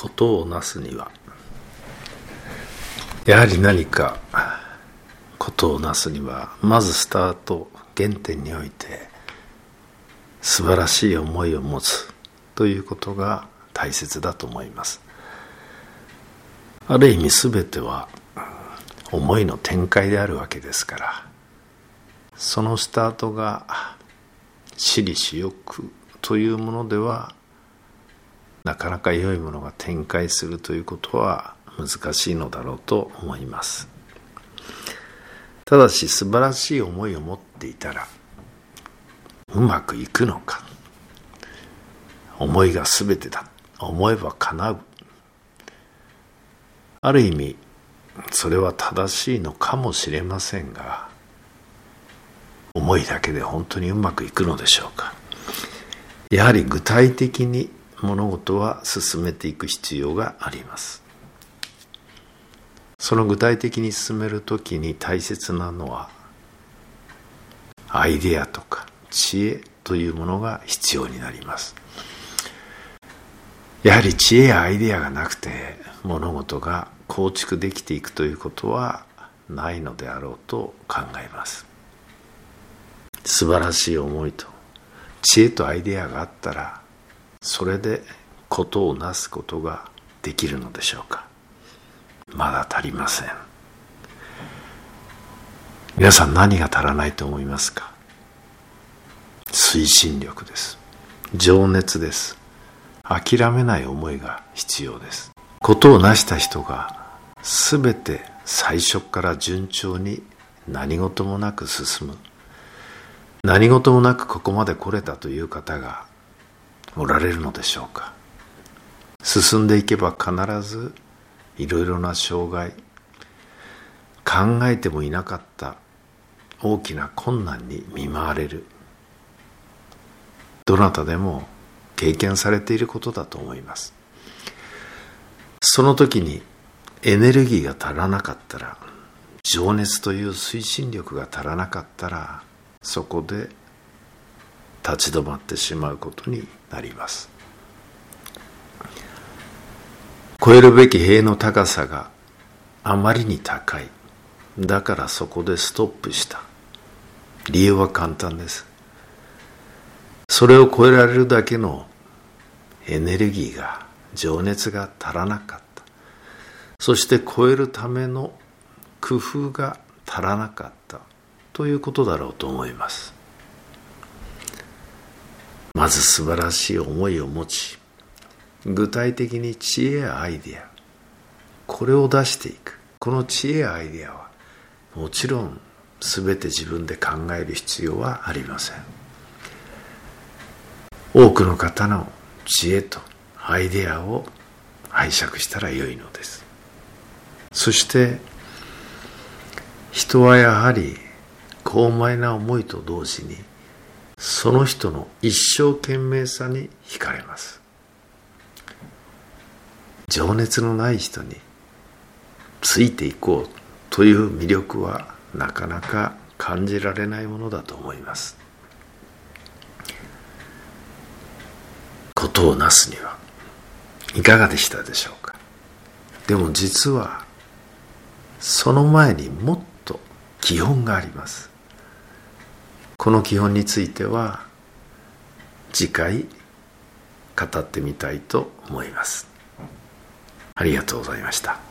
ことをなすには。やはり何かことをなすにはまずスタート原点において素晴らしい思いを持つということが大切だと思います。ある意味全ては思いの展開であるわけですからそのスタートが私利私欲というものではなかなか良いものが展開するということは難しいのだろうと思います。ただし素晴らしい思いを持っていたらうまくいくのか。思いが全てだ。思えば叶う。ある意味それは正しいのかもしれませんが思いだけで本当にうまくいくのでしょうか。やはり具体的に物事は進めていく必要があります。その具体的に進める時に大切なのはアイデアとか知恵というものが必要になります。やはり知恵やアイデアがなくて物事が構築できていくということはないのであろうと考えます。素晴らしい思いと知恵とアイデアがあったらそれでことをなすことができるのでしょうか？まだ足りません。皆さん何が足らないと思いますか？推進力です。情熱です。諦めない思いが必要です。ことを成した人が全て最初から順調に何事もなく進む。何事もなくここまで来れたという方がおられるのでしょうか。進んでいけば必ずいろいろな障害考えてもいなかった大きな困難に見舞われる。どなたでも経験されていることだと思います。その時にエネルギーが足らなかったら情熱という推進力が足らなかったらそこで立ち止まってしまうことになります。超えるべき塀の高さがあまりに高い。だからそこでストップした。理由は簡単です。それを超えられるだけのエネルギーが情熱が足らなかった。そして超えるための工夫が足らなかった。ということだろうと思います。まず素晴らしい思いを持ち具体的に知恵やアイデアこれを出していく。この知恵やアイデアはもちろん全て自分で考える必要はありません。多くの方の知恵とアイデアを拝借したらよいのです。そして人はやはり高邁な思いと同時にその人の一生懸命さに惹かれます。情熱のない人についていこうという魅力はなかなか感じられないものだと思います。ことをなすにはいかがでしたでしょうか？でも実はその前にもっと基本があります。この基本については次回語ってみたいと思います。ありがとうございました。